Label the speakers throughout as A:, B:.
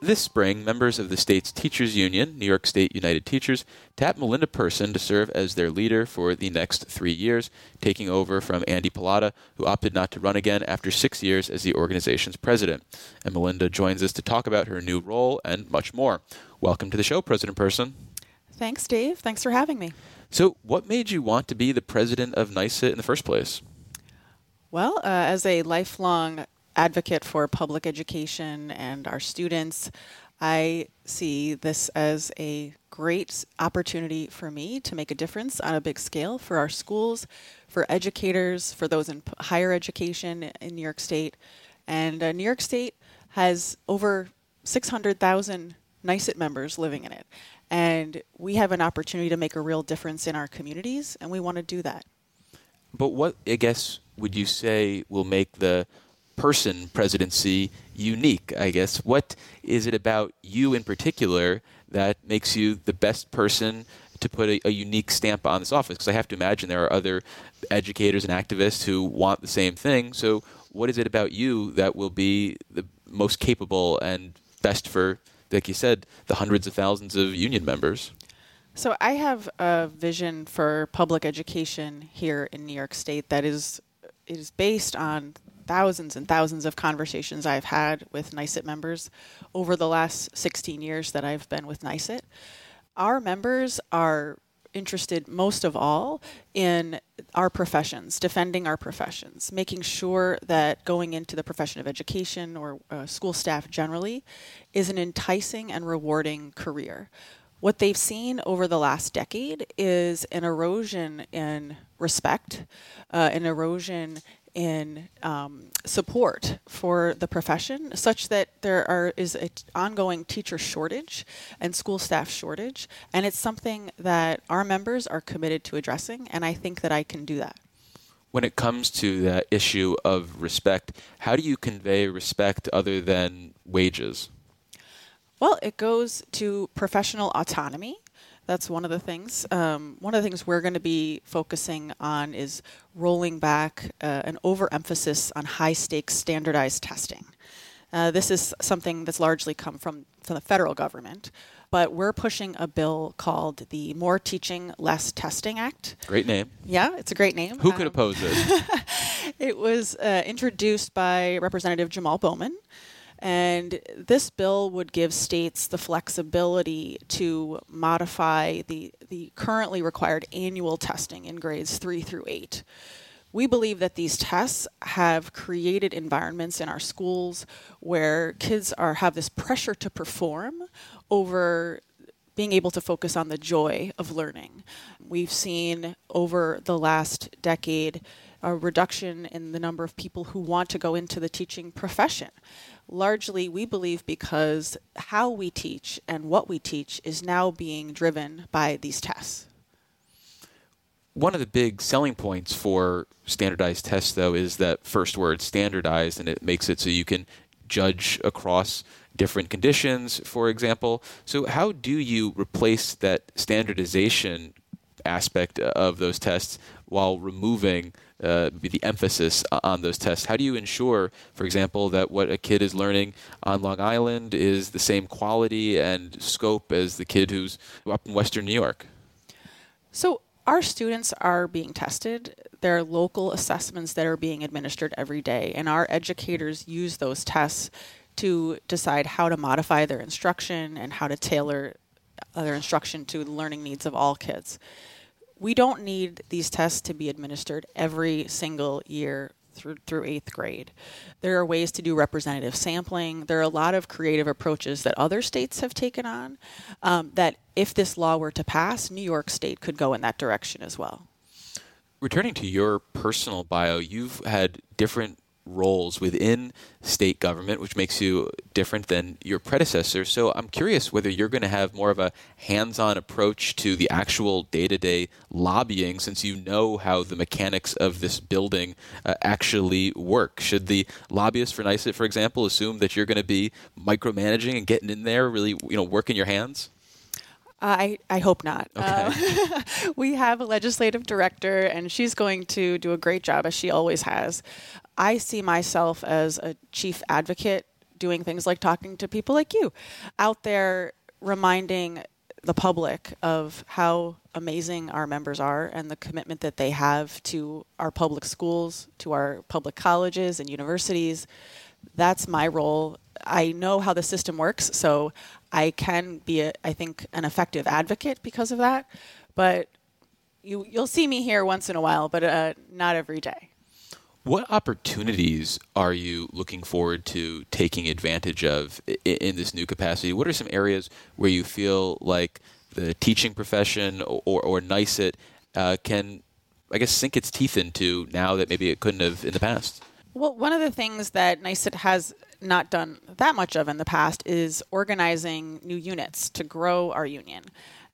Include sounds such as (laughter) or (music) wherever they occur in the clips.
A: This spring, members of the state's teachers union, New York State United Teachers, tapped Melinda Person to serve as their leader for the next three years, taking over from Andy Pallotta, who opted not to run again after six years as the organization's president. And Melinda joins us to talk about her new role and much more. Welcome to the show, President Person.
B: Thanks, Dave. Thanks for having me.
A: So, what made you want to be the president of NYSUT in the first place?
B: Well, uh, as a lifelong advocate for public education and our students, I see this as a great opportunity for me to make a difference on a big scale for our schools, for educators, for those in higher education in New York State. And uh, New York State has over 600,000 NYSUT members living in it. And we have an opportunity to make a real difference in our communities, and we want to do that.
A: But what, I guess, would you say will make the person presidency unique, I guess? What is it about you in particular that makes you the best person to put a, a unique stamp on this office? Because I have to imagine there are other educators and activists who want the same thing. So, what is it about you that will be the most capable and best for, like you said, the hundreds of thousands of union members?
B: So I have a vision for public education here in New York State that is is based on thousands and thousands of conversations I've had with NYSUT members over the last 16 years that I've been with NYSUT. Our members are interested most of all in our professions, defending our professions, making sure that going into the profession of education or uh, school staff generally is an enticing and rewarding career. What they've seen over the last decade is an erosion in respect, uh, an erosion in um, support for the profession, such that there are is an ongoing teacher shortage and school staff shortage, and it's something that our members are committed to addressing, and I think that I can do that.
A: When it comes to the issue of respect, how do you convey respect other than wages?
B: Well, it goes to professional autonomy. That's one of the things. Um, one of the things we're going to be focusing on is rolling back uh, an overemphasis on high stakes standardized testing. Uh, this is something that's largely come from, from the federal government, but we're pushing a bill called the More Teaching, Less Testing Act.
A: Great name.
B: Yeah, it's a great name.
A: Who could
B: Um,
A: oppose this? (laughs)
B: it was uh, introduced by Representative Jamal Bowman. And this bill would give states the flexibility to modify the, the currently required annual testing in grades three through eight. We believe that these tests have created environments in our schools where kids are have this pressure to perform over being able to focus on the joy of learning. We've seen over the last decade a reduction in the number of people who want to go into the teaching profession. Largely, we believe because how we teach and what we teach is now being driven by these tests.
A: One of the big selling points for standardized tests, though, is that first word standardized, and it makes it so you can judge across different conditions, for example. So, how do you replace that standardization aspect of those tests while removing uh, the emphasis on those tests? How do you ensure, for example, that what a kid is learning on Long Island is the same quality and scope as the kid who's up in Western New York?
B: So, our students are being tested. There are local assessments that are being administered every day, and our educators use those tests to decide how to modify their instruction and how to tailor uh, their instruction to the learning needs of all kids. We don't need these tests to be administered every single year through through eighth grade. There are ways to do representative sampling. There are a lot of creative approaches that other states have taken on. Um, that if this law were to pass, New York State could go in that direction as well.
A: Returning to your personal bio, you've had different roles within state government, which makes you different than your predecessor. So I'm curious whether you're going to have more of a hands on approach to the actual day to day lobbying since you know how the mechanics of this building uh, actually work. Should the lobbyists for NYSUT, for example, assume that you're going to be micromanaging and getting in there, really you know, working your hands?
B: I, I hope not.
A: Okay.
B: Uh, (laughs) we have a legislative director, and she's going to do a great job, as she always has. I see myself as a chief advocate doing things like talking to people like you out there, reminding the public of how amazing our members are and the commitment that they have to our public schools, to our public colleges and universities. That's my role. I know how the system works, so I can be, a, I think, an effective advocate because of that. But you, you'll see me here once in a while, but uh, not every day.
A: What opportunities are you looking forward to taking advantage of in this new capacity? What are some areas where you feel like the teaching profession or, or NYSUT uh, can, I guess, sink its teeth into now that maybe it couldn't have in the past?
B: Well, one of the things that NYSUT has not done that much of in the past is organizing new units to grow our union.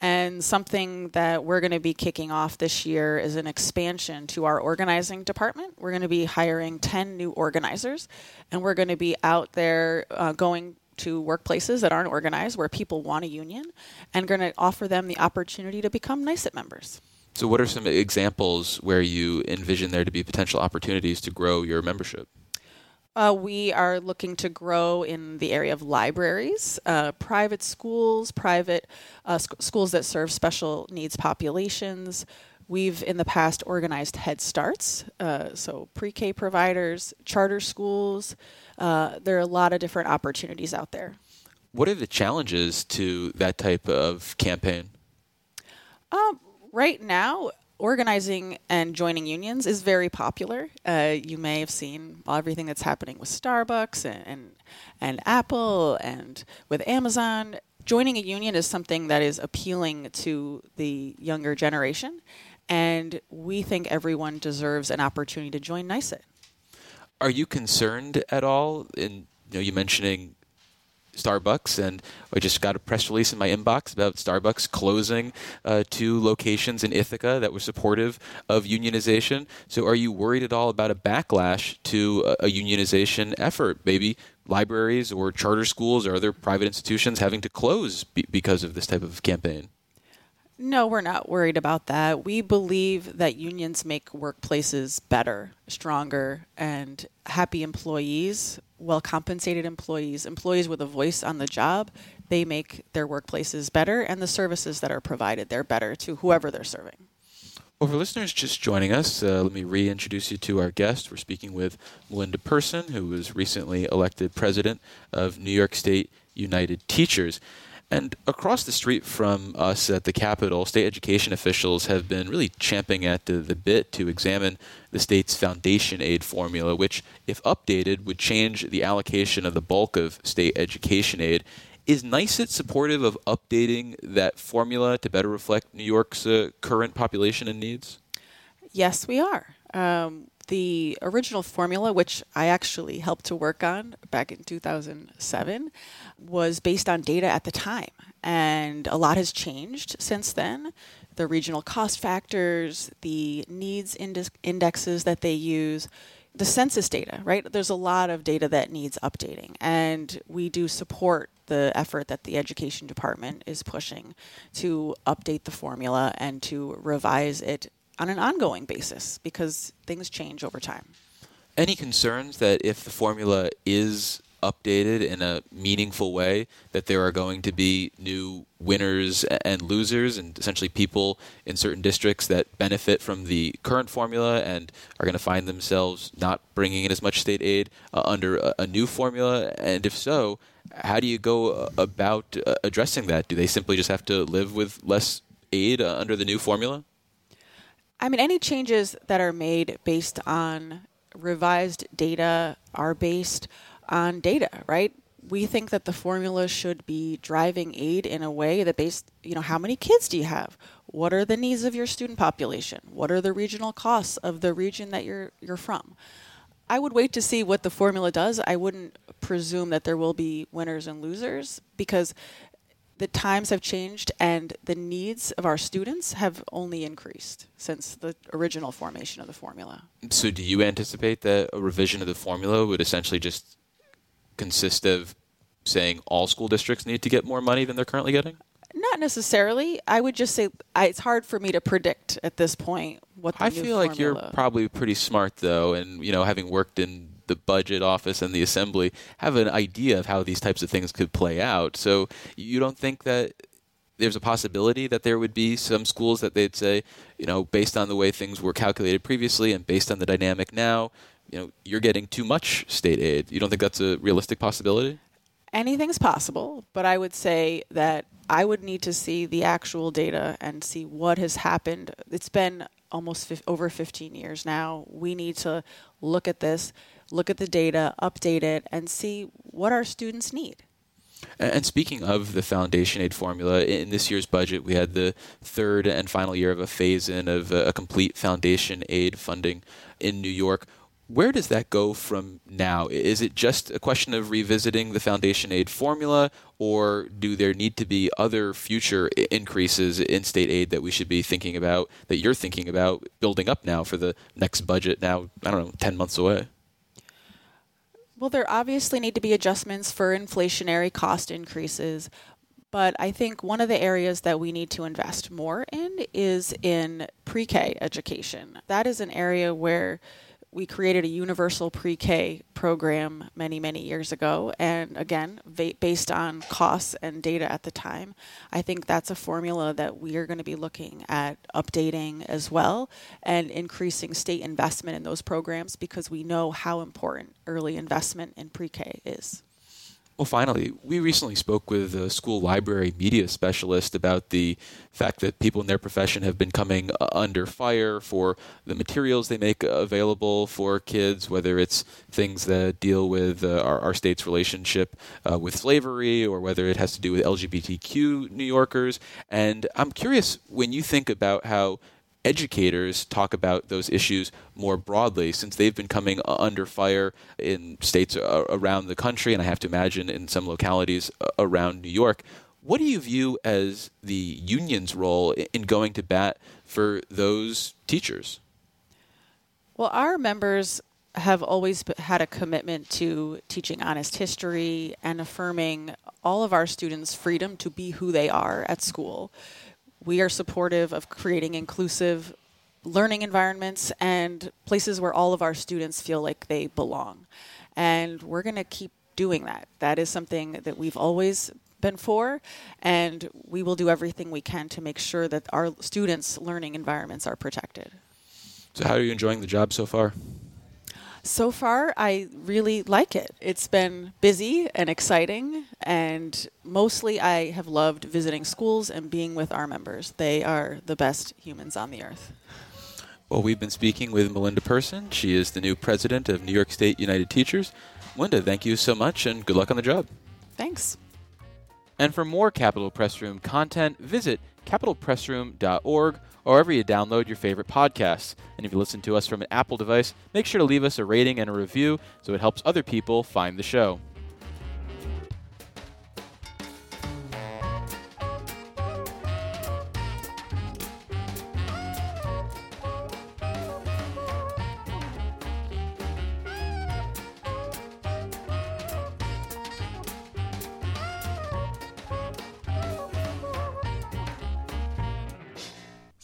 B: And something that we're going to be kicking off this year is an expansion to our organizing department. We're going to be hiring 10 new organizers, and we're going to be out there uh, going to workplaces that aren't organized where people want a union and going to offer them the opportunity to become NYSUT members.
A: So, what are some examples where you envision there to be potential opportunities to grow your membership?
B: Uh, we are looking to grow in the area of libraries, uh, private schools, private uh, sc- schools that serve special needs populations. We've in the past organized Head Starts, uh, so pre K providers, charter schools. Uh, there are a lot of different opportunities out there.
A: What are the challenges to that type of campaign?
B: Um, right now, organizing and joining unions is very popular. Uh, you may have seen everything that's happening with Starbucks and, and and Apple and with Amazon. Joining a union is something that is appealing to the younger generation, and we think everyone deserves an opportunity to join NYSUT.
A: Are you concerned at all in you know you mentioning Starbucks and I just got a press release in my inbox about Starbucks closing uh, two locations in Ithaca that were supportive of unionization. So are you worried at all about a backlash to a, a unionization effort? Maybe libraries or charter schools or other private institutions having to close be- because of this type of campaign?
B: No, we're not worried about that. We believe that unions make workplaces better, stronger, and happy employees, well compensated employees, employees with a voice on the job. They make their workplaces better, and the services that are provided, they're better to whoever they're serving.
A: Well, for listeners just joining us, uh, let me reintroduce you to our guest. We're speaking with Melinda Person, who was recently elected president of New York State United Teachers. And across the street from us at the Capitol, state education officials have been really champing at the, the bit to examine the state's foundation aid formula, which, if updated, would change the allocation of the bulk of state education aid. Is NYSUT supportive of updating that formula to better reflect New York's uh, current population and needs?
B: Yes, we are. Um, the original formula, which I actually helped to work on back in 2007, was based on data at the time. And a lot has changed since then. The regional cost factors, the needs index- indexes that they use, the census data, right? There's a lot of data that needs updating. And we do support the effort that the education department is pushing to update the formula and to revise it on an ongoing basis because things change over time.
A: Any concerns that if the formula is updated in a meaningful way, that there are going to be new winners and losers, and essentially people in certain districts that benefit from the current formula and are going to find themselves not bringing in as much state aid uh, under a, a new formula? And if so, how do you go uh, about uh, addressing that? Do they simply just have to live with less aid uh, under the new formula?
B: I mean, any changes that are made based on revised data are based on data, right? We think that the formula should be driving aid in a way that based, you know, how many kids do you have? What are the needs of your student population? What are the regional costs of the region that you're you're from? I would wait to see what the formula does. I wouldn't presume that there will be winners and losers because the times have changed and the needs of our students have only increased since the original formation of the formula.
A: So, do you anticipate that a revision of the formula would essentially just consist of saying all school districts need to get more money than they're currently getting?
B: Not necessarily. I would just say I, it's hard for me to predict at this point what the
A: I feel like you're probably pretty smart, though, and you know, having worked in the budget office and the assembly, have an idea of how these types of things could play out. So, you don't think that there's a possibility that there would be some schools that they'd say, you know, based on the way things were calculated previously and based on the dynamic now, you know, you're getting too much state aid. You don't think that's a realistic possibility?
B: anything's possible, but I would say that I would need to see the actual data and see what has happened. It's been almost over 15 years now. We need to look at this, look at the data, update it, and see what our students need.
A: And speaking of the foundation aid formula, in this year's budget, we had the third and final year of a phase in of a complete foundation aid funding in New York. Where does that go from now? Is it just a question of revisiting the foundation aid formula, or do there need to be other future increases in state aid that we should be thinking about, that you're thinking about building up now for the next budget now, I don't know, 10 months away?
B: Well, there obviously need to be adjustments for inflationary cost increases, but I think one of the areas that we need to invest more in is in pre K education. That is an area where we created a universal pre K program many, many years ago. And again, va- based on costs and data at the time, I think that's a formula that we are going to be looking at updating as well and increasing state investment in those programs because we know how important early investment in pre K is.
A: Well, finally, we recently spoke with a school library media specialist about the fact that people in their profession have been coming uh, under fire for the materials they make available for kids, whether it's things that deal with uh, our, our state's relationship uh, with slavery or whether it has to do with LGBTQ New Yorkers. And I'm curious when you think about how educators talk about those issues more broadly since they've been coming uh, under fire in states around the country and I have to imagine in some localities uh, around New York. What do you view as the union's role in going to bat for those teachers?
B: Well, our members have always had a commitment to teaching honest history and affirming all of our students' freedom to be who they are at school. We are supportive of creating inclusive learning environments and places where all of our students feel like they belong. And we're going to keep doing that. That is something that we've always been for, and we will do everything we can to make sure that our students' learning environments are protected.
A: So, how are you enjoying the job so far?
B: So far, I really like it. It's been busy and exciting, and mostly I have loved visiting schools and being with our members. They are the best humans on the earth.
A: Well, we've been speaking with Melinda Person. She is the new president of New York State United Teachers. Melinda, thank you so much and good luck on the job.
B: Thanks.
A: And for more Capitol Press Room content, visit capitolpressroom.org or wherever you download your favorite podcasts. And if you listen to us from an Apple device, make sure to leave us a rating and a review so it helps other people find the show.